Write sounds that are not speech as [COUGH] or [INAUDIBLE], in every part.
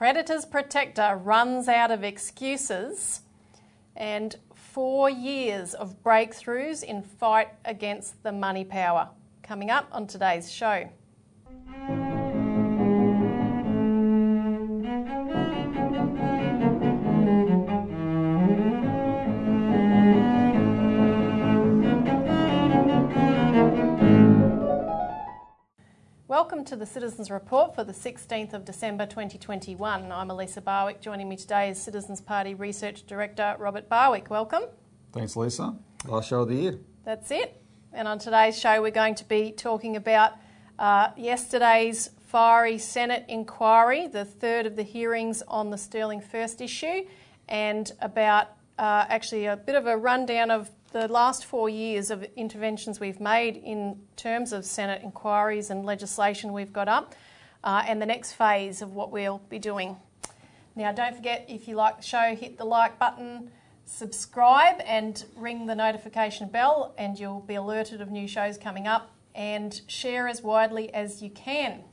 Predators Protector runs out of excuses and four years of breakthroughs in fight against the money power. Coming up on today's show. Welcome to the Citizens Report for the 16th of December 2021. I'm Elisa Barwick. Joining me today is Citizens Party Research Director Robert Barwick. Welcome. Thanks, Lisa. Last show of the year. That's it. And on today's show, we're going to be talking about uh, yesterday's fiery Senate inquiry, the third of the hearings on the Sterling First issue, and about uh, actually a bit of a rundown of the last four years of interventions we've made in terms of Senate inquiries and legislation we've got up, uh, and the next phase of what we'll be doing. Now, don't forget if you like the show, hit the like button, subscribe, and ring the notification bell, and you'll be alerted of new shows coming up, and share as widely as you can.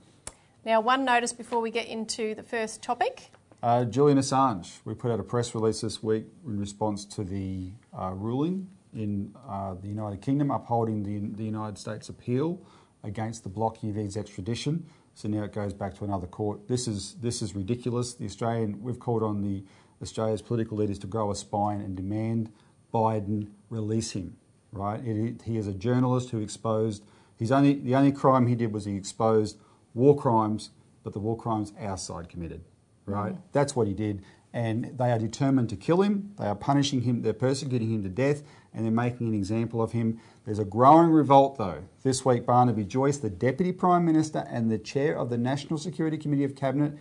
Now, one notice before we get into the first topic. Uh, Julian Assange, we put out a press release this week in response to the uh, ruling in uh, the United Kingdom upholding the, the United States appeal against the blocking of his extradition. So now it goes back to another court. This is this is ridiculous. The Australian we've called on the Australia's political leaders to grow a spine and demand Biden release him. Right? It, he is a journalist who exposed. He's only the only crime he did was he exposed war crimes, but the war crimes our side committed. Right? Mm. That's what he did and they are determined to kill him. They are punishing him, they're persecuting him to death, and they're making an example of him. There's a growing revolt, though. This week, Barnaby Joyce, the Deputy Prime Minister and the Chair of the National Security Committee of Cabinet,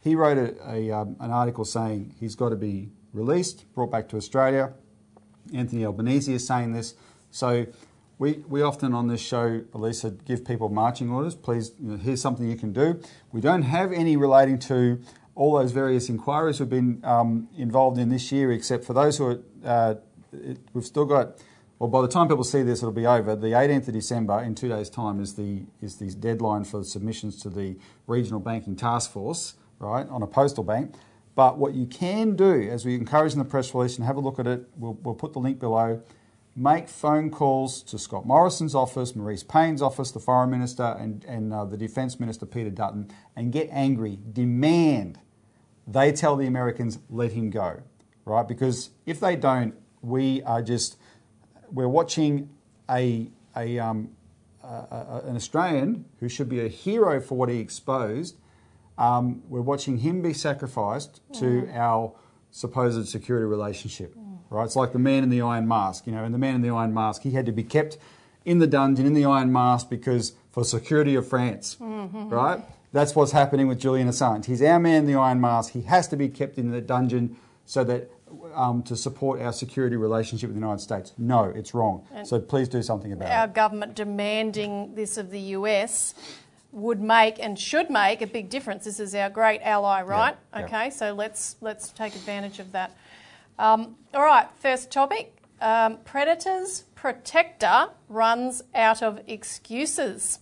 he wrote a, a, um, an article saying he's got to be released, brought back to Australia. Anthony Albanese is saying this. So we, we often on this show, Elisa, give people marching orders. Please, you know, here's something you can do. We don't have any relating to all those various inquiries we've been um, involved in this year, except for those who are, uh, it, we've still got. Well, by the time people see this, it'll be over. The 18th of December, in two days' time, is the is the deadline for submissions to the Regional Banking Task Force, right, on a postal bank. But what you can do, as we encourage in the press release, and have a look at it, we'll, we'll put the link below. Make phone calls to Scott Morrison's office, Marise Payne's office, the Foreign Minister, and, and uh, the Defence Minister Peter Dutton, and get angry. Demand they tell the Americans, let him go, right? Because if they don't, we are just, we're watching a, a, um, a, a an Australian who should be a hero for what he exposed. Um, we're watching him be sacrificed to mm. our supposed security relationship, mm. right? It's like the man in the iron mask, you know, and the man in the iron mask, he had to be kept in the dungeon in the iron mask because for security of France, mm-hmm. right? That's what's happening with Julian Assange. He's our man in the Iron Mask. He has to be kept in the dungeon so that um, to support our security relationship with the United States. No, it's wrong. And so please do something about our it. Our government demanding this of the US would make and should make a big difference. This is our great ally, right? Yeah, okay, so let's let's take advantage of that. Um, all right, first topic: um, Predators Protector runs out of excuses.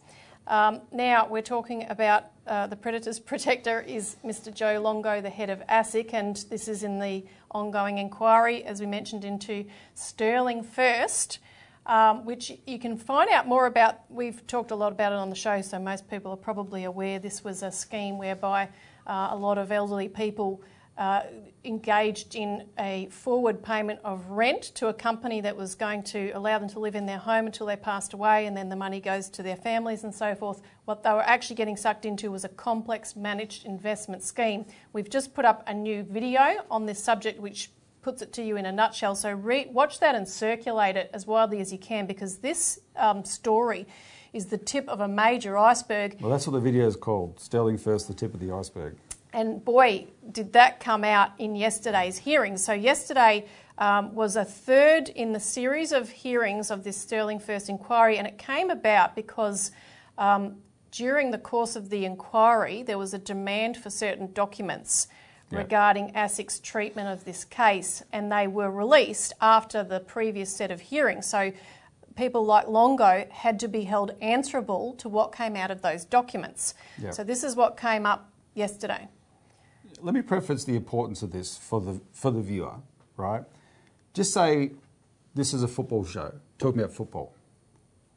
Um, now we're talking about uh, the Predators Protector is Mr. Joe Longo, the head of ASIC, and this is in the ongoing inquiry, as we mentioned, into Sterling First, um, which you can find out more about. We've talked a lot about it on the show, so most people are probably aware this was a scheme whereby uh, a lot of elderly people uh, engaged in a forward payment of rent to a company that was going to allow them to live in their home until they passed away, and then the money goes to their families and so forth. What they were actually getting sucked into was a complex managed investment scheme. We've just put up a new video on this subject which puts it to you in a nutshell. So re- watch that and circulate it as widely as you can because this um, story is the tip of a major iceberg. Well, that's what the video is called Sterling First, the tip of the iceberg. And boy, did that come out in yesterday's hearings. So, yesterday um, was a third in the series of hearings of this Sterling First inquiry, and it came about because um, during the course of the inquiry, there was a demand for certain documents regarding ASIC's treatment of this case, and they were released after the previous set of hearings. So, people like Longo had to be held answerable to what came out of those documents. So, this is what came up yesterday. Let me preface the importance of this for the for the viewer, right? Just say this is a football show, talking about football.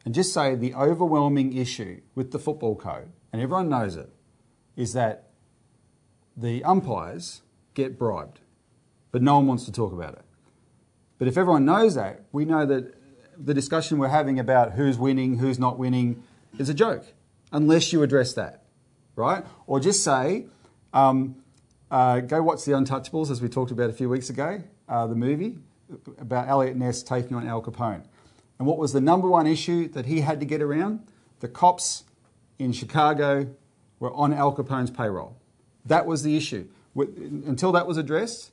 And just say the overwhelming issue with the football code, and everyone knows it, is that the umpires get bribed, but no one wants to talk about it. But if everyone knows that, we know that the discussion we're having about who's winning, who's not winning, is a joke, unless you address that, right? Or just say, um, uh, go watch The Untouchables, as we talked about a few weeks ago, uh, the movie about Eliot Ness taking on Al Capone. And what was the number one issue that he had to get around? The cops in Chicago were on Al Capone's payroll. That was the issue. Until that was addressed,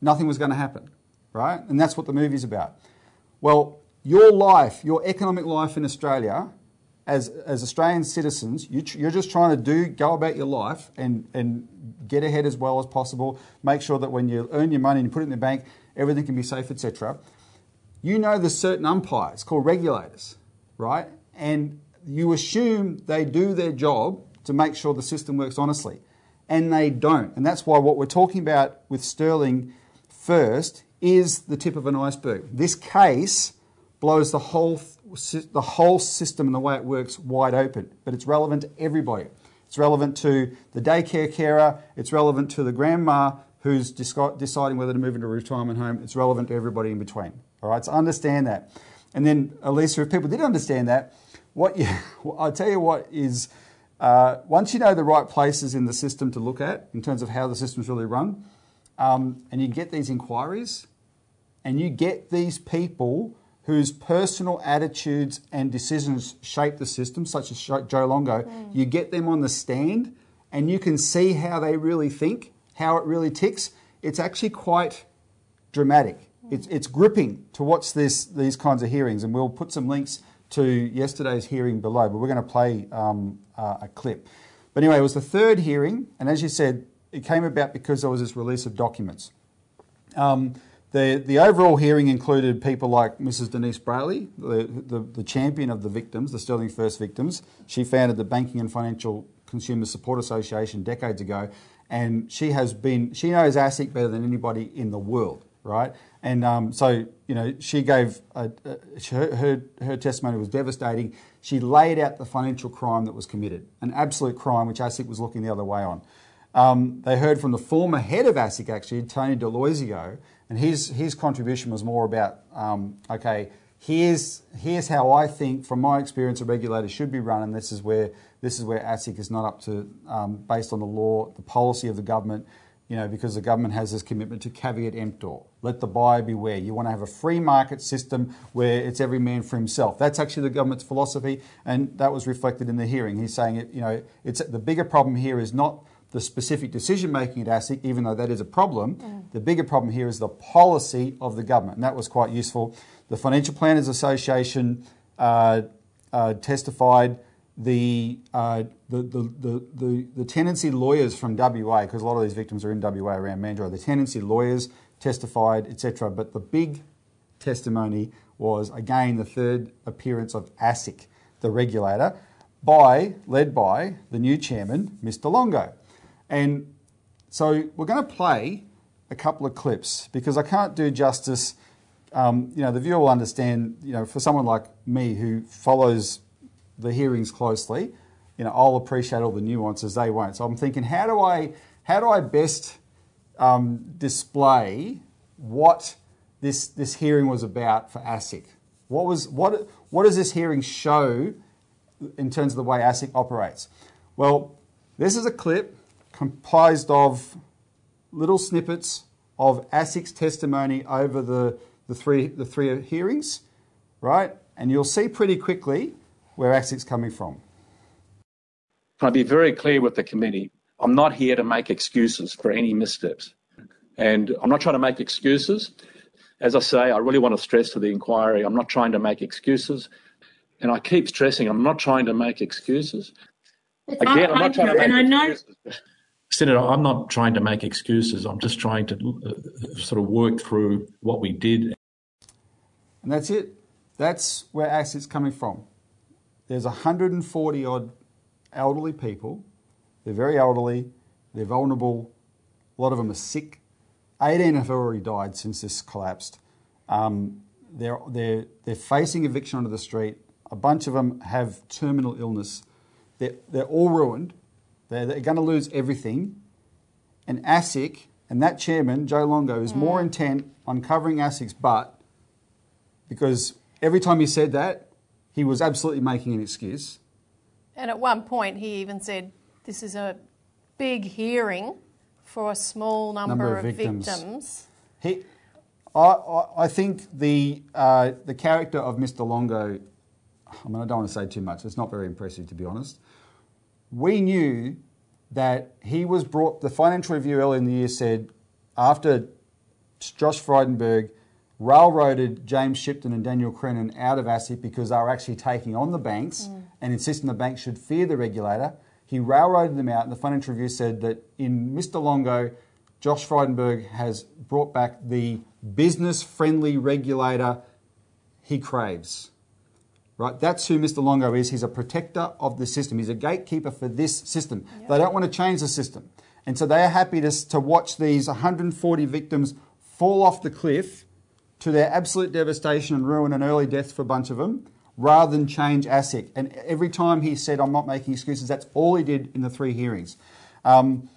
nothing was going to happen, right? And that's what the movie's about. Well, your life, your economic life in Australia, as, as Australian citizens, you, you're just trying to do, go about your life and, and get ahead as well as possible. Make sure that when you earn your money and you put it in the bank, everything can be safe, etc. You know there's certain umpires called regulators, right? And you assume they do their job to make sure the system works honestly. And they don't. And that's why what we're talking about with Sterling first is the tip of an iceberg. This case blows the whole, the whole system and the way it works wide open, but it's relevant to everybody. It's relevant to the daycare carer, it's relevant to the grandma who's deciding whether to move into a retirement home, it's relevant to everybody in between. All right, so understand that. And then, Elisa, if people did understand that, what you, [LAUGHS] I'll tell you what is, uh, once you know the right places in the system to look at in terms of how the system's really run, um, and you get these inquiries, and you get these people whose personal attitudes and decisions shape the system, such as Joe Longo, mm. you get them on the stand and you can see how they really think, how it really ticks. It's actually quite dramatic. Mm. It's, it's gripping to watch this, these kinds of hearings, and we'll put some links to yesterday's hearing below, but we're going to play um, uh, a clip. But anyway, it was the third hearing, and as you said, it came about because there was this release of documents. Um, the, the overall hearing included people like Mrs. Denise Brailey, the, the, the, champion of the victims, the Sterling First victims. She founded the Banking and Financial Consumer Support Association decades ago, and she has been she knows ASIC better than anybody in the world, right? And um, so you know she gave a, a, her, her her testimony was devastating. She laid out the financial crime that was committed, an absolute crime which ASIC was looking the other way on. Um, they heard from the former head of ASIC, actually, Tony D'Aloisio, and his, his contribution was more about, um, okay, here's, here's how I think, from my experience, a regulator should be run, and this is where, this is where ASIC is not up to, um, based on the law, the policy of the government, you know, because the government has this commitment to caveat emptor. Let the buyer beware. You want to have a free market system where it's every man for himself. That's actually the government's philosophy, and that was reflected in the hearing. He's saying, it, you know, it's the bigger problem here is not the specific decision making at ASIC, even though that is a problem. Mm. The bigger problem here is the policy of the government, and that was quite useful. The Financial Planners Association uh, uh, testified. The, uh, the, the, the, the, the, tenancy lawyers from WA, because a lot of these victims are in WA around Mandurah, the tenancy lawyers testified, etc. But the big testimony was, again, the third appearance of ASIC, the regulator, by, led by the new chairman, Mr. Longo. And so we're going to play a couple of clips because I can't do justice. Um, you know, the viewer will understand, you know, for someone like me who follows the hearings closely, you know, I'll appreciate all the nuances, they won't. So I'm thinking, how do I, how do I best um, display what this, this hearing was about for ASIC? What, was, what, what does this hearing show in terms of the way ASIC operates? Well, this is a clip comprised of little snippets of ASIC's testimony over the, the, three, the three hearings, right? And you'll see pretty quickly where ASIC's coming from. Can I be very clear with the committee? I'm not here to make excuses for any missteps. And I'm not trying to make excuses. As I say, I really want to stress to the inquiry, I'm not trying to make excuses. And I keep stressing, I'm not trying to make excuses. Again, I'm not trying to make excuses. Senator, I'm not trying to make excuses. I'm just trying to uh, sort of work through what we did. And that's it. That's where ASIC's coming from. There's 140 odd elderly people. They're very elderly. They're vulnerable. A lot of them are sick. 18 have already died since this collapsed. Um, they're, they're, they're facing eviction onto the street. A bunch of them have terminal illness. They're, they're all ruined. They're, they're going to lose everything. And ASIC and that chairman, Joe Longo, is more intent on covering ASIC's butt because every time he said that, he was absolutely making an excuse. And at one point, he even said, This is a big hearing for a small number, Number of of victims. victims. He, I, I, I think the, uh, the character of Mr. Longo, I mean, I don't want to say too much, it's not very impressive to be honest. We knew that he was brought, the Financial Review earlier in the year said, after Josh Frydenberg railroaded James Shipton and Daniel Crennan out of ASIC because they were actually taking on the banks mm. and insisting the banks should fear the regulator. He railroaded them out, and the Financial Review said that in Mr. Longo, Josh Frydenberg has brought back the business friendly regulator he craves. Right? That's who Mr. Longo is. He's a protector of the system. He's a gatekeeper for this system. They don't want to change the system. And so they are happy to, to watch these 140 victims fall off the cliff to their absolute devastation and ruin and early death for a bunch of them rather than change ASIC. And every time he said, I'm not making excuses, that's all he did in the three hearings. Um,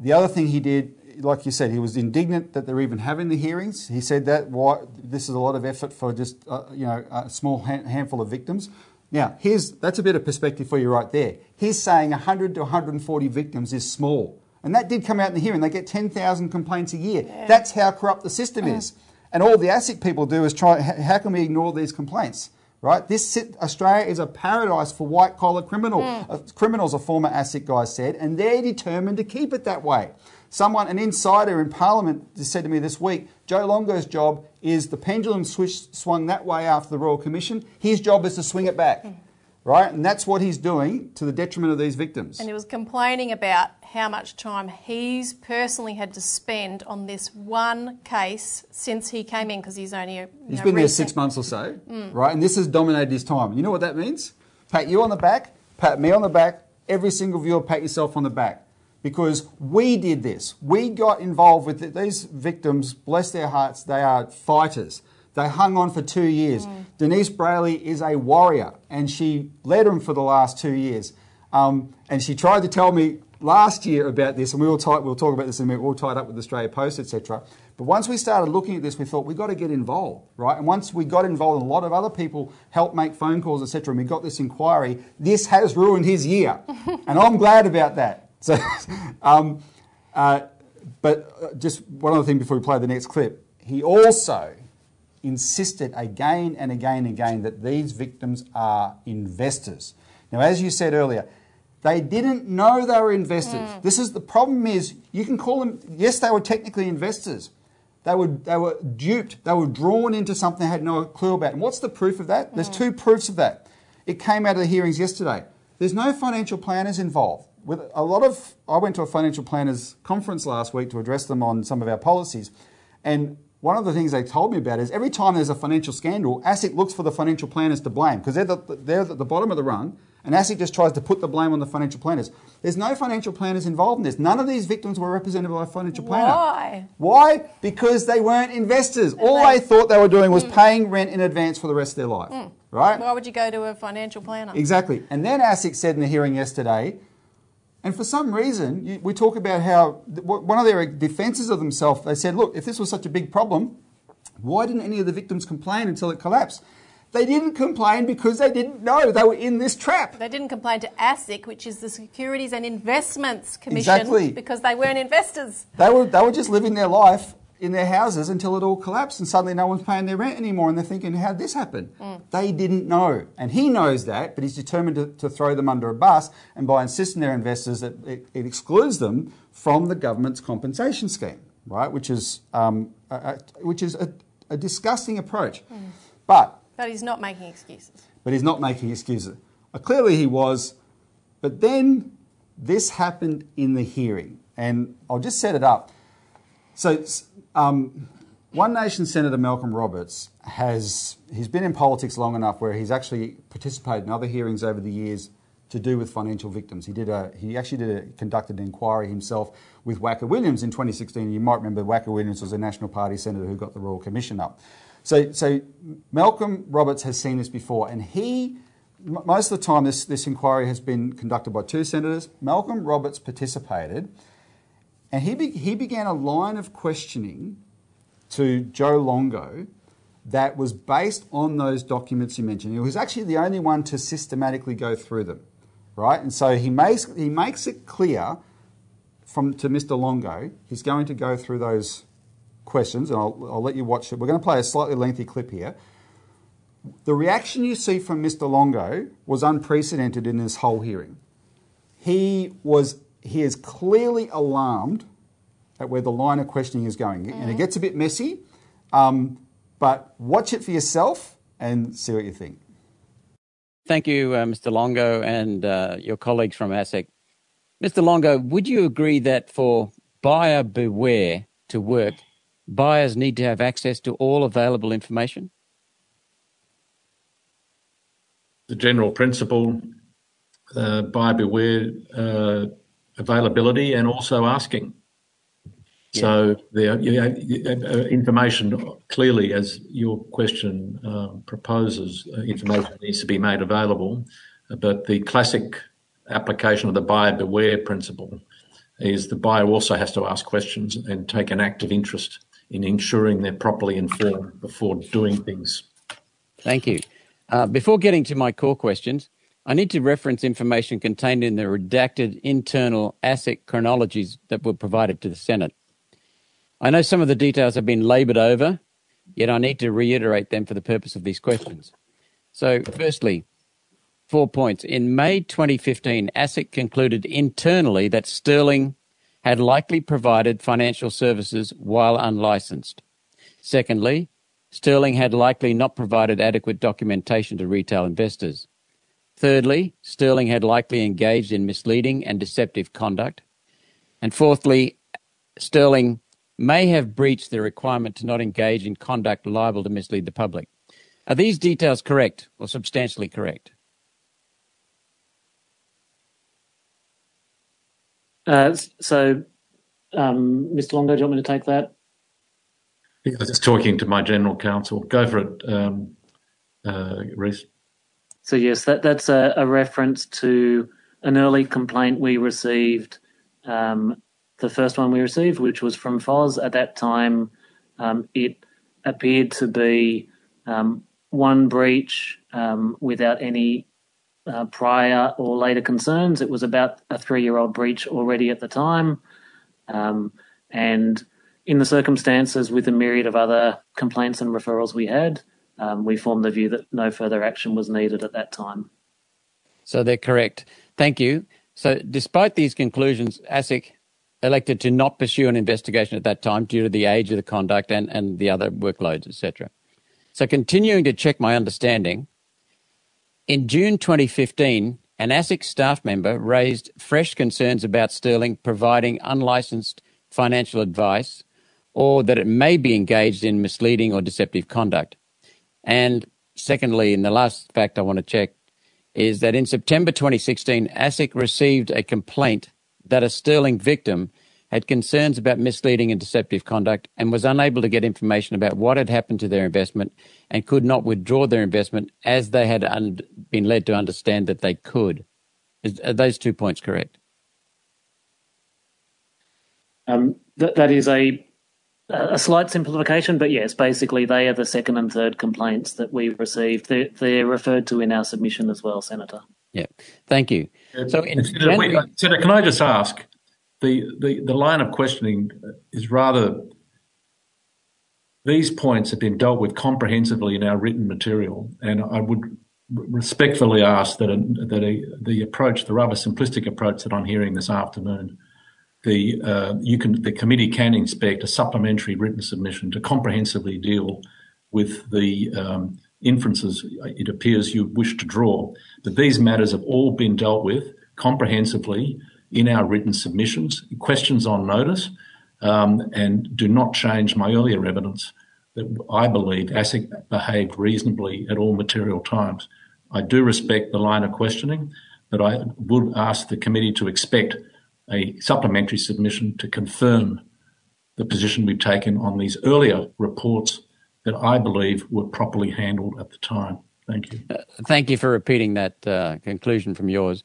the other thing he did, like you said, he was indignant that they're even having the hearings. He said that why, this is a lot of effort for just uh, you know a small ha- handful of victims. Now, here's that's a bit of perspective for you right there. He's saying 100 to 140 victims is small, and that did come out in the hearing. They get 10,000 complaints a year. That's how corrupt the system is. And all the ASIC people do is try. How can we ignore these complaints? Right? This Australia is a paradise for white collar criminal uh, criminals. A former ASIC guy said, and they're determined to keep it that way. Someone, an insider in Parliament, just said to me this week, Joe Longo's job is the pendulum swung that way after the Royal Commission. His job is to swing it back, mm. right? And that's what he's doing to the detriment of these victims. And he was complaining about how much time he's personally had to spend on this one case since he came in because he's only a, He's know, been there six months or so, mm. right? And this has dominated his time. You know what that means? Pat you on the back, pat me on the back, every single viewer pat yourself on the back. Because we did this. We got involved with it. These victims, bless their hearts, they are fighters. They hung on for two years. Denise Brailey is a warrior, and she led them for the last two years. Um, and she tried to tell me last year about this, and we will talk, we'll talk about this in a minute. We're all tied up with Australia Post, etc. But once we started looking at this, we thought we've got to get involved, right? And once we got involved, and a lot of other people helped make phone calls, etc., and we got this inquiry, this has ruined his year. [LAUGHS] and I'm glad about that. So, [LAUGHS] um, uh, but uh, just one other thing before we play the next clip. He also insisted again and again and again that these victims are investors. Now, as you said earlier, they didn't know they were investors. This is the problem is you can call them yes, they were technically investors. They were, they were duped. They were drawn into something they had no clue about. And what's the proof of that? There's two proofs of that. It came out of the hearings yesterday. There's no financial planners involved. With a lot of, I went to a financial planners conference last week to address them on some of our policies, and one of the things they told me about is every time there's a financial scandal, ASIC looks for the financial planners to blame because they're, the, they're at the bottom of the rung, and ASIC just tries to put the blame on the financial planners. There's no financial planners involved in this. None of these victims were represented by a financial planner. Why? Why? Because they weren't investors. All they- they thought they were doing was hmm. paying rent in advance for the rest of their life. Hmm. Right? Why would you go to a financial planner? Exactly. And then ASIC said in the hearing yesterday, and for some reason, you- we talk about how th- one of their defences of themselves, they said, look, if this was such a big problem, why didn't any of the victims complain until it collapsed? They didn't complain because they didn't know they were in this trap. They didn't complain to ASIC, which is the Securities and Investments Commission, Exactly. because they weren't investors. They were, they were just living their life in their houses until it all collapsed and suddenly no one's paying their rent anymore and they're thinking, how'd this happen? They didn't know. And he knows that, but he's determined to, to throw them under a bus and by insisting they're investors, it, it, it excludes them from the government's compensation scheme, right? Which is, um, a, a- which is a, a disgusting approach. But But he's not making excuses. but he's not making excuses. Uh, clearly he was, but then this happened in the hearing, and I'll just set it up. So, um, One Nation Senator Malcolm Roberts has he's been in politics long enough where he's actually participated in other hearings over the years to do with financial victims. He did a he actually did a, conducted an inquiry himself with Wacka Williams in 2016. You might remember Wacka Williams was a National Party senator who got the Royal Commission up. So so Malcolm Roberts has seen this before, and he most of the time this this inquiry has been conducted by two senators. Malcolm Roberts participated, and he be, he began a line of questioning to Joe Longo that was based on those documents you mentioned. He was actually the only one to systematically go through them right? And so he makes, he makes it clear from, to Mr. Longo, he's going to go through those questions, and I'll, I'll let you watch it. We're going to play a slightly lengthy clip here. The reaction you see from Mr. Longo was unprecedented in this whole hearing. He was he is clearly alarmed at where the line of questioning is going, mm. and it mm-hmm. gets a bit messy. Um, but watch it for yourself and see what you think. Thank you, uh, Mr. Longo, and uh, your colleagues from ASIC. Mr. Longo, would you agree that for buyer beware to work, buyers need to have access to all available information? The general principle, uh, buyer beware uh, availability and also asking. So the uh, information clearly, as your question uh, proposes, uh, information needs to be made available. But the classic application of the buyer beware principle is the buyer also has to ask questions and take an active interest in ensuring they're properly informed before doing things. Thank you. Uh, before getting to my core questions, I need to reference information contained in the redacted internal ASIC chronologies that were provided to the Senate. I know some of the details have been laboured over, yet I need to reiterate them for the purpose of these questions. So, firstly, four points. In May 2015, ASIC concluded internally that Sterling had likely provided financial services while unlicensed. Secondly, Sterling had likely not provided adequate documentation to retail investors. Thirdly, Sterling had likely engaged in misleading and deceptive conduct. And fourthly, Sterling may have breached the requirement to not engage in conduct liable to mislead the public. Are these details correct or substantially correct? Uh, so, um, Mr. Longo, do you want me to take that? I was just talking to my general counsel. Go for it, um, uh, Reese. So, yes, that, that's a, a, reference to an early complaint we received um, the first one we received, which was from FOS. At that time, um, it appeared to be um, one breach um, without any uh, prior or later concerns. It was about a three year old breach already at the time. Um, and in the circumstances, with a myriad of other complaints and referrals we had, um, we formed the view that no further action was needed at that time. So they're correct. Thank you. So, despite these conclusions, ASIC elected to not pursue an investigation at that time due to the age of the conduct and, and the other workloads, etc. So continuing to check my understanding, in June 2015, an ASIC staff member raised fresh concerns about Sterling providing unlicensed financial advice or that it may be engaged in misleading or deceptive conduct. And secondly, and the last fact I want to check is that in September 2016, ASIC received a complaint that a Sterling victim had concerns about misleading and deceptive conduct and was unable to get information about what had happened to their investment and could not withdraw their investment as they had un- been led to understand that they could. Is, are those two points correct? Um, th- that is a a slight simplification, but yes, basically they are the second and third complaints that we received. They're, they're referred to in our submission as well, Senator. Yeah, thank you. Uh, so, in Senator, January, wait, uh, Senator, can I just ask? The, the, the line of questioning is rather. These points have been dealt with comprehensively in our written material, and I would respectfully ask that, a, that a, the approach, the rather simplistic approach that I'm hearing this afternoon, the uh, you can the committee can inspect a supplementary written submission to comprehensively deal with the um, inferences it appears you wish to draw. But these matters have all been dealt with comprehensively in our written submissions, questions on notice, um, and do not change my earlier evidence that I believe ASIC behaved reasonably at all material times. I do respect the line of questioning, but I would ask the committee to expect a supplementary submission to confirm the position we've taken on these earlier reports that I believe were properly handled at the time. Thank you. Uh, thank you for repeating that uh, conclusion from yours.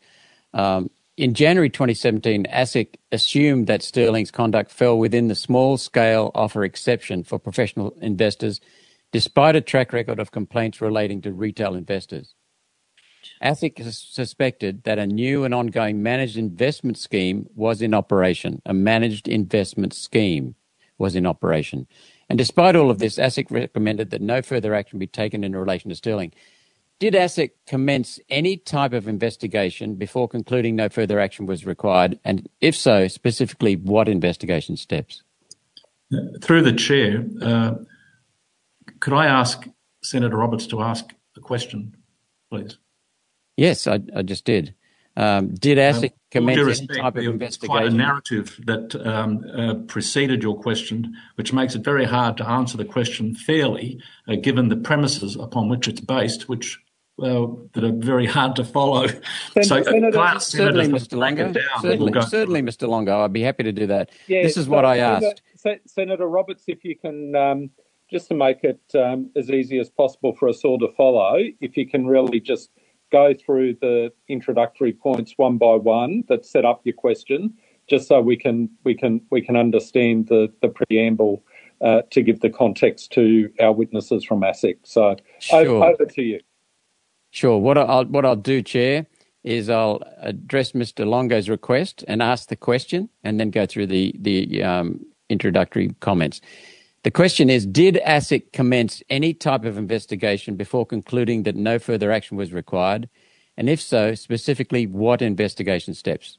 Um, in January 2017, ASIC assumed that Sterling's conduct fell within the small scale offer exception for professional investors, despite a track record of complaints relating to retail investors. ASIC suspected that a new and ongoing managed investment scheme was in operation. A managed investment scheme was in operation. And despite all of this, ASIC recommended that no further action be taken in relation to Sterling. Did ASIC commence any type of investigation before concluding no further action was required? And if so, specifically, what investigation steps? Through the chair, uh, could I ask Senator Roberts to ask a question, please? Yes, I, I just did. Um, did ASIC um, commence respect, any type of investigation? Quite a narrative that um, uh, preceded your question, which makes it very hard to answer the question fairly, uh, given the premises upon which it's based, which uh, that are very hard to follow. so, Senator, certainly, Mr. Longo. Certainly, we'll certainly, Mr. Longo. I'd be happy to do that. Yeah, this is what I asked. Senator Roberts, if you can, um, just to make it um, as easy as possible for us all to follow, if you can really just go through the introductory points one by one that set up your question, just so we can we can we can understand the the preamble uh, to give the context to our witnesses from ASIC. So sure. over, to you. Sure. What I'll what I'll do, Chair, is I'll address Mr. Longo's request and ask the question, and then go through the the um, introductory comments. The question is Did ASIC commence any type of investigation before concluding that no further action was required? And if so, specifically, what investigation steps?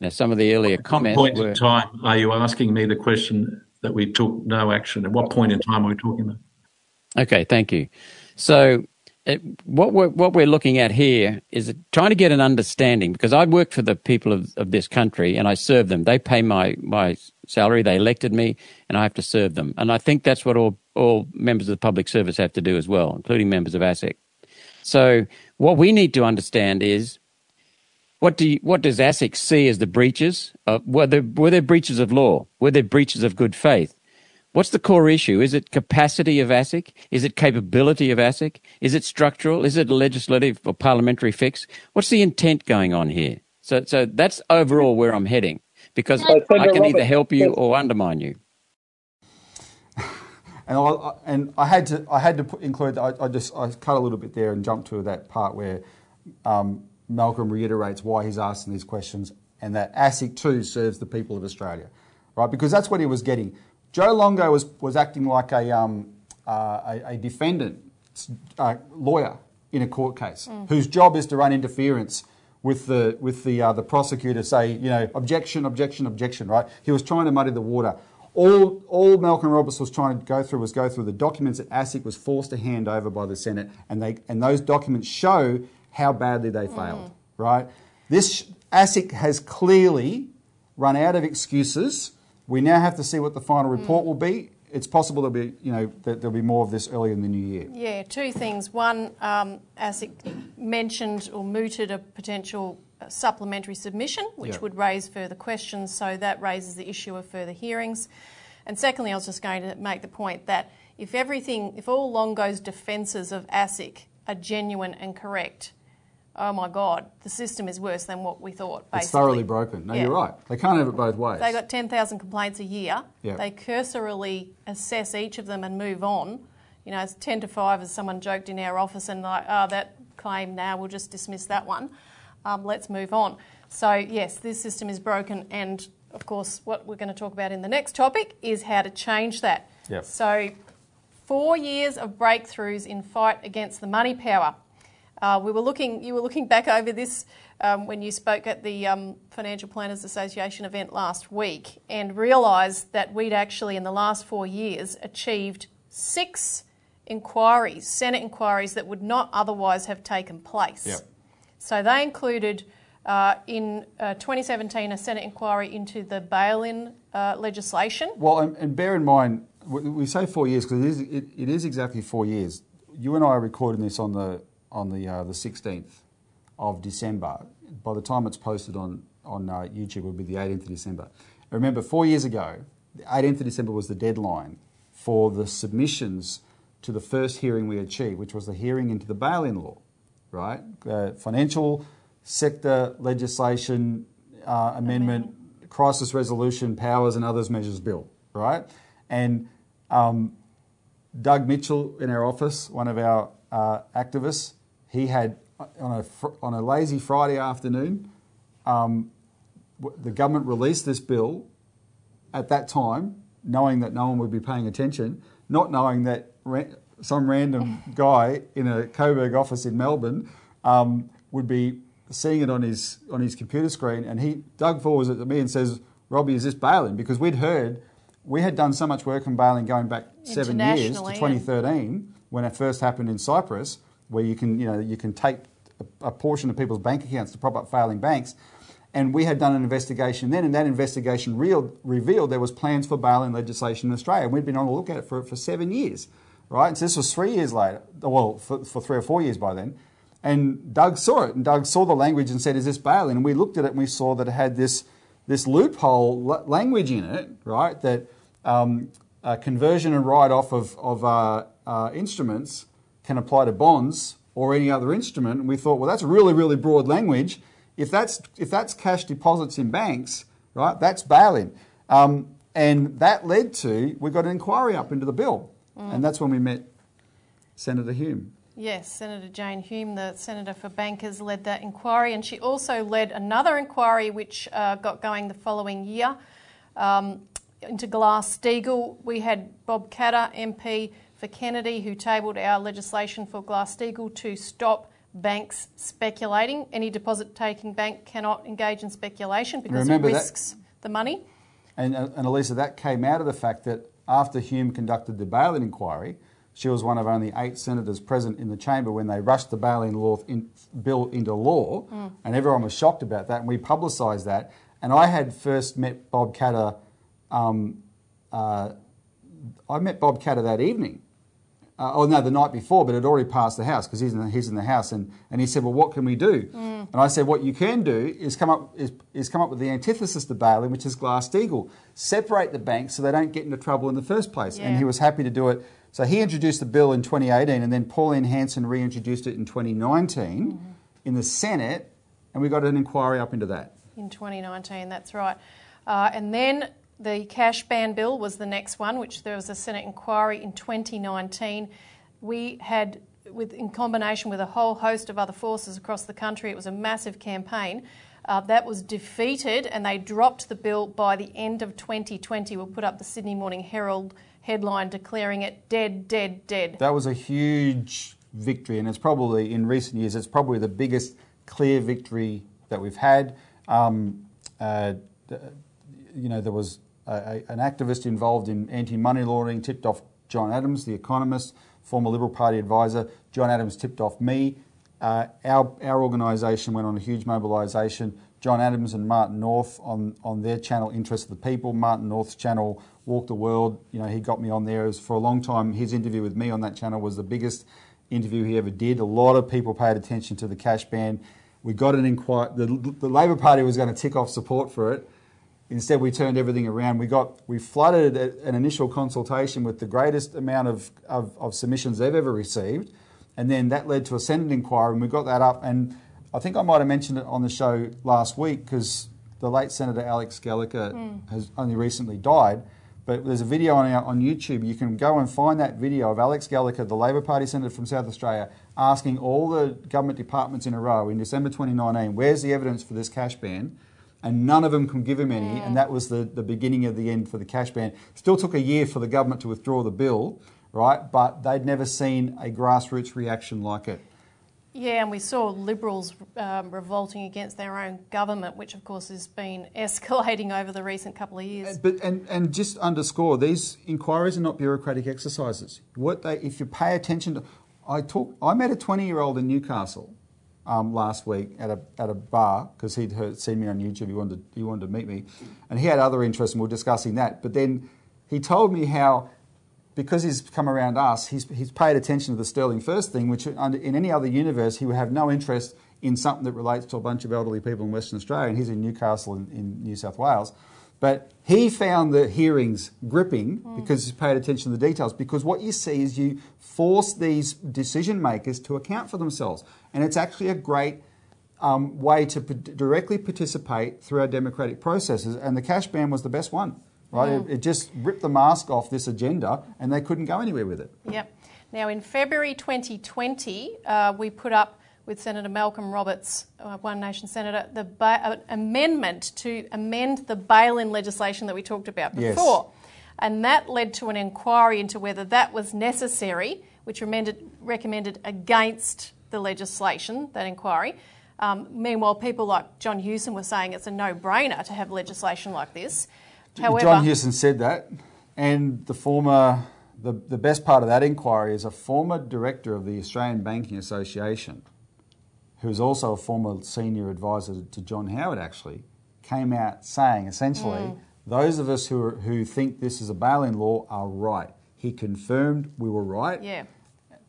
Now, some of the earlier At comments. What point were, in time are you asking me the question that we took no action? At what point in time are we talking about? Okay, thank you. So, it, what we're what we're looking at here is trying to get an understanding because I work for the people of, of this country and I serve them. They pay my my salary. They elected me, and I have to serve them. And I think that's what all all members of the public service have to do as well, including members of ASIC. So what we need to understand is what do you, what does ASIC see as the breaches? Of, were there were there breaches of law? Were there breaches of good faith? What's the core issue? Is it capacity of ASIC? Is it capability of ASIC? Is it structural? Is it a legislative or parliamentary fix? What's the intent going on here? So, so that's overall where I'm heading because I can either help you or undermine you. [LAUGHS] And I, and I had to I had to put, include I, I, just I cut a little bit there and jumped to that part where um, Malcolm reiterates why he's asking these questions and that ASIC too serves the people of Australia, right? Because that's what he was getting. Joe Longo was, was acting like a, um, uh, a, a, defendant uh, lawyer in a court case mm. whose job is to run interference with the with the uh, the prosecutor say you know objection objection objection right he was trying to muddy the water all all Malcolm Roberts was trying to go through was go through the documents that ASIC was forced to hand over by the Senate and they and those documents show how badly they failed mm. right this ASIC has clearly run out of excuses we now have to see what the final report mm. will be. It's possible there'll be, you know, that there'll be more of this earlier in the new year. Yeah, two things. One, um, ASIC mentioned or mooted a potential uh, supplementary submission, which would raise further questions. So that raises the issue of further hearings. And secondly, I was just going to make the point that if everything, if all Longo's defences of ASIC are genuine and correct, oh my God, the system is worse than what we thought. Basically. It's thoroughly broken. No, yeah. you're right. They can't have it both ways. They got 10,000 complaints a year. Yep. They cursorily assess each of them and move on. You know, it's 10 to 5, as someone joked in our office, and like, oh, that claim now, we'll just dismiss that one. Um, let's move on. So, yes, this system is broken, and of course, what we're going to talk about in the next topic is how to change that. Yep. So, four years of breakthroughs in fight against the money power. Uh, we were looking, you were looking back over this um, when you spoke at the um, Financial Planners Association event last week and realised that we'd actually, in the last four years, achieved six inquiries, Senate inquiries that would not otherwise have taken place. Yep. So they included uh, in uh, 2017 a Senate inquiry into the bail in uh, legislation. Well, and, and, bear in mind, we say four years because it is, it, it is exactly four years. You and I are recording this on the on the uh, the 16th of December. By the time it's posted on, on uh, YouTube, it will be the 18th of December. I remember, four years ago, the 18th of December was the deadline for the submissions to the first hearing we achieved, which was the hearing into the bail-in law, right? Uh, financial sector legislation uh, amendment, crisis resolution powers and others measures bill, right? And um, Doug Mitchell in our office, one of our uh, activists, he had on a on a lazy Friday afternoon, um, the government released this bill at that time, knowing that no one would be paying attention, not knowing that ra- some random guy in a Coburg office in Melbourne um, would be seeing it on his on his computer screen, and he Doug forwards it to me and says, "Robbie, is this bail-in?" Because we'd heard we had done so much work on bail-in going back seven years to 2013 when it first happened in Cyprus, where you can you know you can take a, portion of people's bank accounts to prop up failing banks. And we had done an investigation then, and that investigation real, revealed there was plans for bail-in legislation in Australia. And we'd been on the look at it for, for seven years, right? So this was three years later, well, for, for three or four years by then. And Doug saw it, and Doug saw the language and said, "Is this bail-in?" And we looked at it and we saw that it had this this loophole language in it, right? That um, uh, conversion and write-off of of uh, uh, instruments can apply to bonds or any other instrument. And we thought, well, that's really really broad language. If that's if that's cash deposits in banks, right? That's bail-in. Um, and that led to we got an inquiry up into the bill, and that's when we met Senator Hume. Yes, Senator Jane Hume, the Senator for Bankers, led that inquiry, and she also led another inquiry which uh, got going the following year um, into Glass Steagall. We had Bob Katter, MP for Kennedy, who tabled our legislation for Glass Steagall to stop banks speculating. Any deposit taking bank cannot engage in speculation because Remember it that- risks the money. And, uh, and Elisa, that came out of the fact that after Hume conducted the bail-in inquiry, she was one of only eight senators present in the chamber when they rushed the bail-in law in, bill into law, and everyone was shocked about that, and we publicised that. And I had first met Bob Katter. Um, uh, I met Bob Katter that evening. Uh, oh no, the night before, but it already passed the House because he's in the, he's in the House, and, and he said, "Well, what can we do?" And I said, "What you can do is come up is, is come up with the antithesis to bail-in, which is Glass-Steagall. Separate the banks so they don't get into trouble in the first place." And he was happy to do it. So he introduced the bill in 2018, and then Pauline Hanson reintroduced it in 2019 in the Senate, and we got an inquiry up into that. in 2019, that's right. Uh, and then the cash ban bill was the next one, which there was a Senate inquiry in 2019. We had, with, in combination with a whole host of other forces across the country, it was a massive campaign. Uh, that was defeated, and they dropped the bill by the end of 2020. We'll put up the Sydney Morning Herald headline declaring it dead, dead, dead. That was a huge victory, and it's probably in recent years it's probably the biggest clear victory that we've had. Um, uh, you know, there was a, an activist involved in anti-money laundering, tipped off John Adams, the economist, former Liberal Party advisor. John Adams tipped off me. Uh, our our organisation went on a huge mobilisation. John Adams and Martin North on, on their channel, Interest of the People. Martin North's channel, Walk the World. You know, he got me on there. It was for a long time. His interview with me on that channel was the biggest interview he ever did. A lot of people paid attention to the cash ban. We got an inquiry. The, the Labor Party was going to tick off support for it. Instead, we turned everything around. We got we flooded an initial consultation with the greatest amount of, of, of submissions they've ever received, and then that led to a Senate inquiry, and we got that up. And I think I might have mentioned it on the show last week because the late Senator Alex Gallagher hmm. has only recently died. But there's a video on our, on YouTube. You can go and find that video of Alex Gallagher, the Labor Party senator from South Australia, asking all the government departments in a row in December 2019, "Where's the evidence for this cash ban?" And none of them can give him any, and that was the, the beginning of the end for the cash ban. Still took a year for the government to withdraw the bill, right? But they'd never seen a grassroots reaction like it. Yeah, and we saw Liberals um, revolting against their own government, which of course has been [LAUGHS] escalating over the recent couple of years. But and, and just underscore these inquiries are not bureaucratic exercises. What they, if you pay attention to, I talk. I met a twenty year old in Newcastle um, last week at a at a bar because he'd heard, seen me on YouTube. He wanted he wanted to meet me, and he had other interests, and we were discussing that. But then he told me how. Because he's come around us, he's, he's paid attention to the Sterling First thing, which in any other universe he would have no interest in something that relates to a bunch of elderly people in Western Australia, and he's in Newcastle in, in New South Wales. But he found the hearings gripping because he paid attention to the details. Because what you see is you force these decision makers to account for themselves. And it's actually a great um, way to p- directly participate through our democratic processes. And the cash ban was the best one, right? It, it just ripped the mask off this agenda and they couldn't go anywhere with it. Yep. Now, in February 2020, uh, we put up with Senator Malcolm Roberts, uh, One Nation Senator, the ba- uh, amendment to amend the bail-in legislation that we talked about Yes. before, and that led to an inquiry into whether that was necessary, which recommended, recommended against the legislation. That inquiry. Um, meanwhile, people like John Hewson were saying it's a no-brainer to have legislation like this. However, John Hewson said that, and the former, the, the best part of that inquiry is a former director of the Australian Banking Association, who's also a former senior advisor to John Howard, actually, came out saying essentially, those of us who, are, who think this is a bail-in law are right. He confirmed we were right. yeah.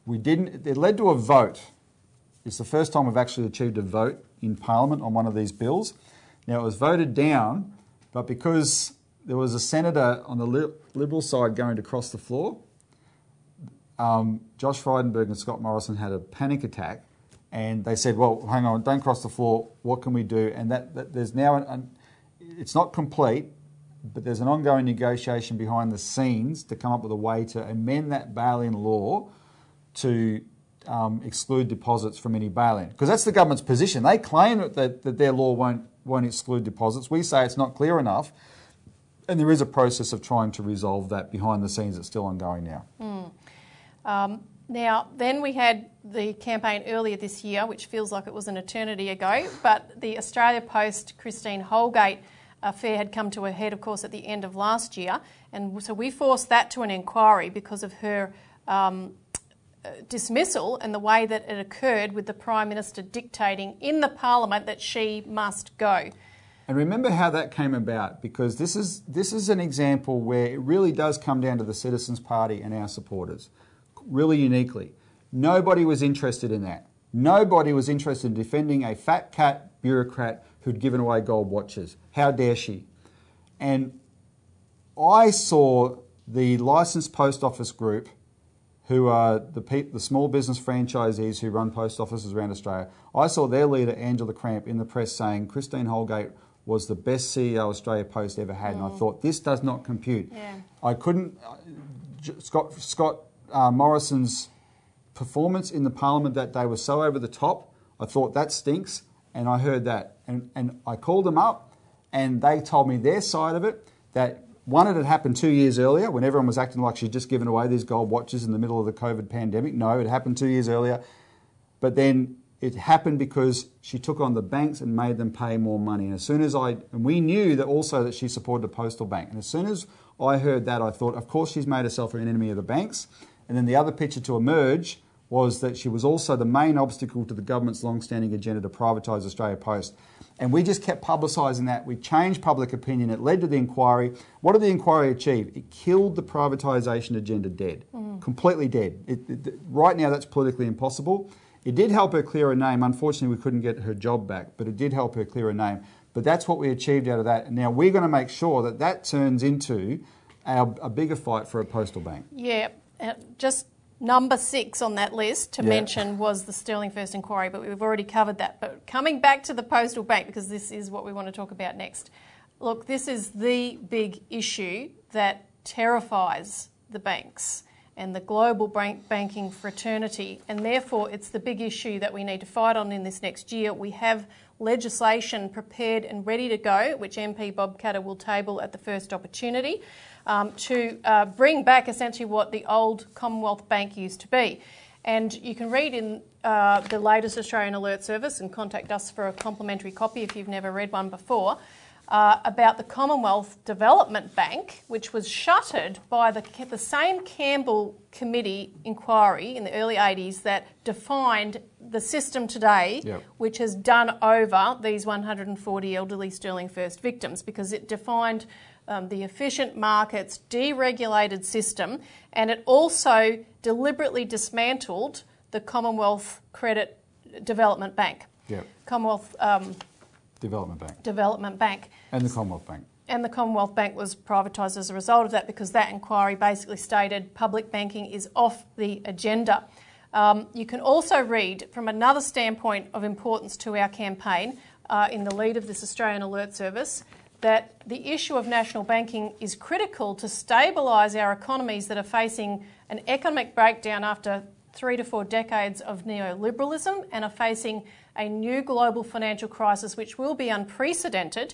We didn't. It led to a vote. It's the first time we've actually achieved a vote in Parliament on one of these bills. Now it was voted down, but because there was a senator on the Liberal side going to cross the floor, um, Josh Frydenberg and Scott Morrison had a panic attack, and they said, "Well, hang on, don't cross the floor. What can we do?" And that, that there's now an, an it's not complete, but there's an ongoing negotiation behind the scenes to come up with a way to amend that bail-in law to um, exclude deposits from any bail-in. Because that's the government's position. They claim that, that, that their law won't, won't exclude deposits. We say it's not clear enough. And there is a process of trying to resolve that behind the scenes that's still ongoing now. Um, now, then we had the campaign earlier this year, which feels like it was an eternity ago, but the Australia Post Christine Holgate affair had come to a head, of course, at the end of last year. And so we forced that to an inquiry because of her um, dismissal and the way that it occurred with the Prime Minister dictating in the Parliament that she must go. And remember how that came about because this is, this is an example where it really does come down to the Citizens Party and our supporters, really uniquely. Nobody was interested in that. Nobody was interested in defending a fat cat bureaucrat who'd given away gold watches. How dare she? And I saw the licensed post office group, who are the, pe- the small business franchisees who run post offices around Australia. I saw their leader, Angela Cramp, in the press saying Christine Holgate was the best CEO Australia Post ever had. And I thought, this does not compute. Yeah. I couldn't. uh, Scott, Scott uh, Morrison's performance in the Parliament that day was so over the top. I thought that stinks, and I heard that, and, and I called them up, and they told me their side of it. That one, it had happened two years earlier when everyone was acting like she'd just given away these gold watches in the middle of the COVID pandemic. No, it happened two years earlier, but then it happened because she took on the banks and made them pay more money. And as soon as I, and we knew that also that she supported the postal bank. And as soon as I heard that, I thought, of course, she's made herself an enemy of the banks. And then the other picture to emerge was that she was also the main obstacle to the government's long-standing agenda to privatise Australia Post. And we just kept publicising that. We changed public opinion. It led to the inquiry. What did the inquiry achieve? It killed the privatisation agenda dead, mm. completely dead. It, it- right now, that's politically impossible. It did help her clear her name. Unfortunately, we couldn't get her job back, but it did help her clear her name. But that's what we achieved out of that. And now we're going to make sure that that turns into our, a bigger fight for a postal bank. Yeah, Uh, just number six on that list to Yeah. mention was the Sterling First inquiry, but we've already covered that. But coming back to the postal bank, because this is what we want to talk about next. Look, this is the big issue that terrifies the banks and the global bank banking fraternity, and therefore it's the big issue that we need to fight on in this next year. We have legislation prepared and ready to go, which MP Bob Katter will table at the first opportunity, um, to uh, bring back essentially what the old Commonwealth Bank used to be. And you can read in uh, the latest Australian Alert Service and contact us for a complimentary copy if you've never read one before. Uh, about the Commonwealth Development Bank, which was shuttered by the, the same Campbell Committee inquiry in the early 80s that defined the system today, Yep. which has done over these 140 elderly Sterling First victims because it defined um, the efficient markets, deregulated system, and it also deliberately dismantled the Commonwealth Credit Development Bank. Yep. Commonwealth um, Development Bank Development Bank. and the Commonwealth Bank. And the Commonwealth Bank was privatised as a result of that because that inquiry basically stated public banking is off the agenda. Um, you can also read from another standpoint of importance to our campaign uh, in the lead of this Australian Alert Service that the issue of national banking is critical to stabilise our economies that are facing an economic breakdown after three to four decades of neoliberalism and are facing a new global financial crisis which will be unprecedented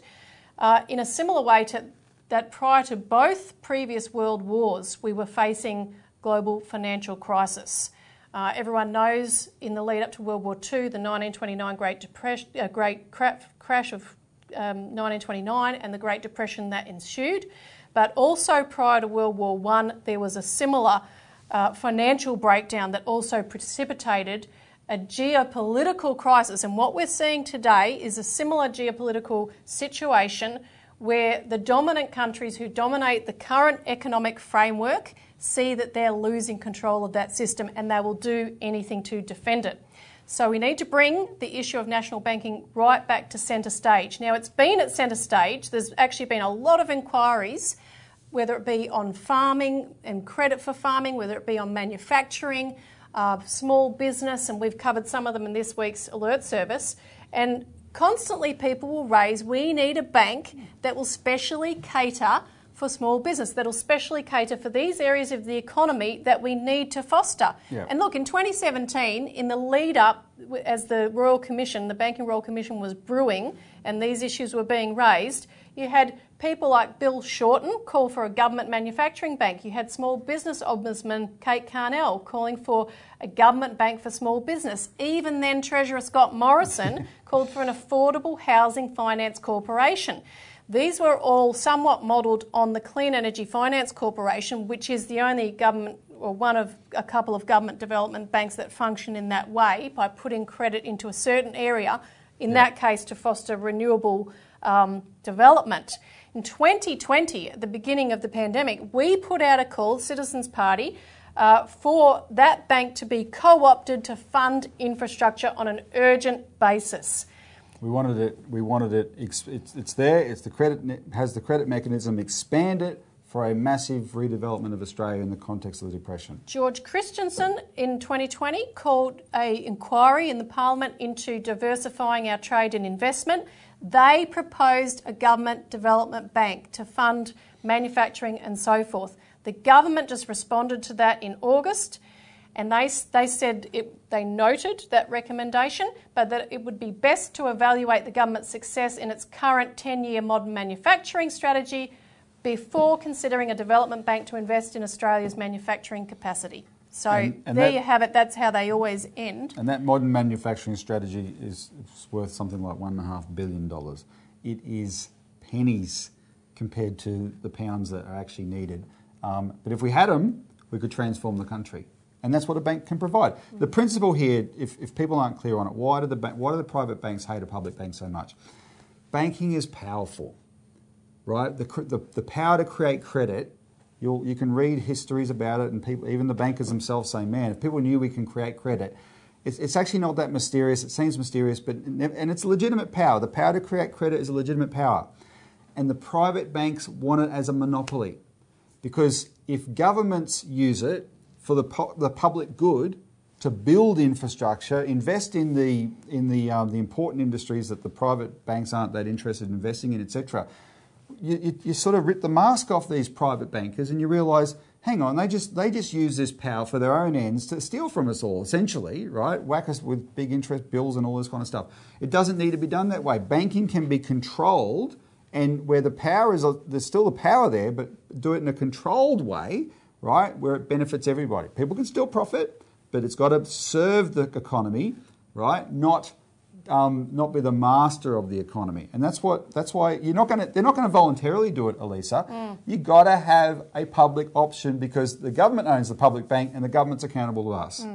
uh, in a similar way to that prior to both previous world wars we were facing global financial crisis. Uh, everyone knows in the lead up to World War II, the 1929 Great, Depression, uh, great cra- crash of um, 1929 and the Great Depression that ensued. But also prior to World War I, there was a similar uh, financial breakdown that also precipitated a geopolitical crisis. And what we're seeing today is a similar geopolitical situation where the dominant countries who dominate the current economic framework see that they're losing control of that system and they will do anything to defend it. So we need to bring the issue of national banking right back to centre stage. Now, it's been at centre stage, there's actually been a lot of inquiries, whether it be on farming and credit for farming, whether it be on manufacturing, uh, small business, and we've covered some of them in this week's alert service. And constantly people will raise we need a bank that will specially cater for small business that'll specially cater for these areas of the economy that we need to foster. And look, in 2017, in the lead up, as the Royal Commission, the Banking Royal Commission was brewing and these issues were being raised, you had people like Bill Shorten call for a government manufacturing bank. You had Small Business Ombudsman Kate Carnell calling for a government bank for small business. Even then, Treasurer Scott Morrison [LAUGHS] called for an affordable housing finance corporation. These were all somewhat modelled on the Clean Energy Finance Corporation, which is the only government or one of a couple of government development banks that function in that way by putting credit into a certain area, in Yeah. that case to foster renewable um, development. In 2020, at the beginning of the pandemic, we put out a call, Citizens Party, uh, for that bank to be co opted to fund infrastructure on an urgent basis. We wanted it. We wanted it. It's, it's there. It's the credit has the credit mechanism. Expand it for a massive redevelopment of Australia in the context of the depression. George Christensen in 2020 called a inquiry in the Parliament into diversifying our trade and investment. They proposed a government development bank to fund manufacturing and so forth. The government just responded to that in August and they, they said it, they noted that recommendation, but that it would be best to evaluate the government's success in its current 10 year modern manufacturing strategy before considering a development bank to invest in Australia's manufacturing capacity. So And- and there that- you have it, that's how they always end. And that modern manufacturing strategy is worth something like one and a half billion dollars. It is pennies compared to the pounds that are actually needed. Um, but if we had them, we could transform the country. And that's what a bank can provide. The principle here, if, if people aren't clear on it, why do, the why do the private banks hate a public bank so much? Banking is powerful, right? The, the, the power to create credit, you'll, you can read histories about it, and people, even the bankers themselves say, man, if people knew we can create credit, it's, it's actually not that mysterious. It seems mysterious, but and it's a legitimate power. The power to create credit is a legitimate power, and the private banks want it as a monopoly, because if governments use it for the the public good to build infrastructure, invest in the in the um, the important industries that the private banks aren't that interested in investing in, etc. You, you, you sort of rip the mask off these private bankers, and you realise, hang on, they just they just use this power for their own ends to steal from us all, essentially, right? Whack us with big interest bills and all this kind of stuff. It doesn't need to be done that way. Banking can be controlled, and where the power is, there's still the power there, but do it in a controlled way, right, where it benefits everybody. People can still profit, but it's got to serve the economy, right? Not um, not be the master of the economy, and that's what that's why you're not going to. They're not going to voluntarily do it, Elisa. You got to have a public option because the government owns the public bank, and the government's accountable to us,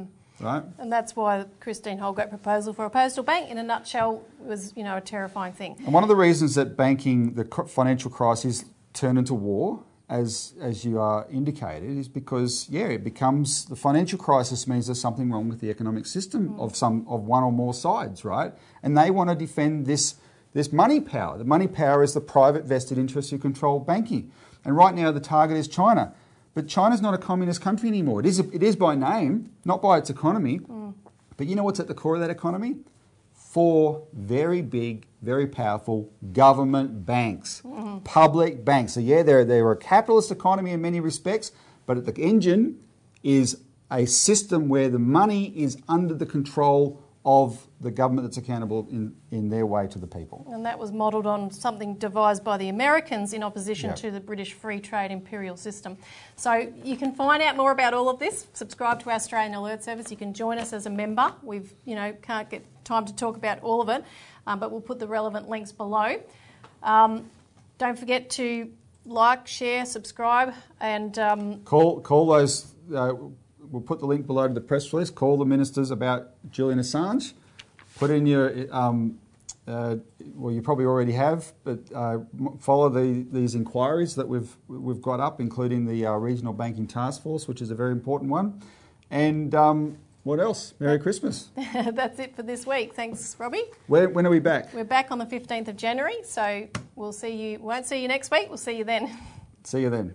right? And that's why Christine Holgate proposal for a postal bank, in a nutshell, was you know a terrifying thing. And one of the reasons that banking, the financial crisis, turned into war as as you are indicated, is because yeah, it becomes the financial crisis means there's something wrong with the economic system mm. of some of one or more sides, right? And they want to defend this this money power. The money power is the private vested interests who control banking. And right now the target is China. But China's not a communist country anymore. It is, it is by name, not by its economy. Mm. But you know what's at the core of that economy? Four very big, very powerful government banks, public banks. So, yeah, they're, they're a capitalist economy in many respects, but the engine is a system where the money is under the control of the government that's accountable in, in their way to the people. And that was modelled on something devised by the Americans in opposition Yeah. to the British free trade imperial system. So you can find out more about all of this. Subscribe to our Australian Alert Service. You can join us as a member. We've, you know, can't get time to talk about all of it, um, but we'll put the relevant links below. Um, don't forget to like, share, subscribe, and um, Call, call those, uh, we'll put the link below to the press release. Call the ministers about Julian Assange. Put in your, um, uh, well, you probably already have, but uh, follow the, these inquiries that we've, we've got up, including the uh, Regional Banking Task Force, which is a very important one. And um, what else? Merry Christmas. [LAUGHS] that's it for this week. Thanks, Robbie. When, when are we back? We're back on the 15th of January, so we'll see you. Won't see you next week. We'll see you then. See you then.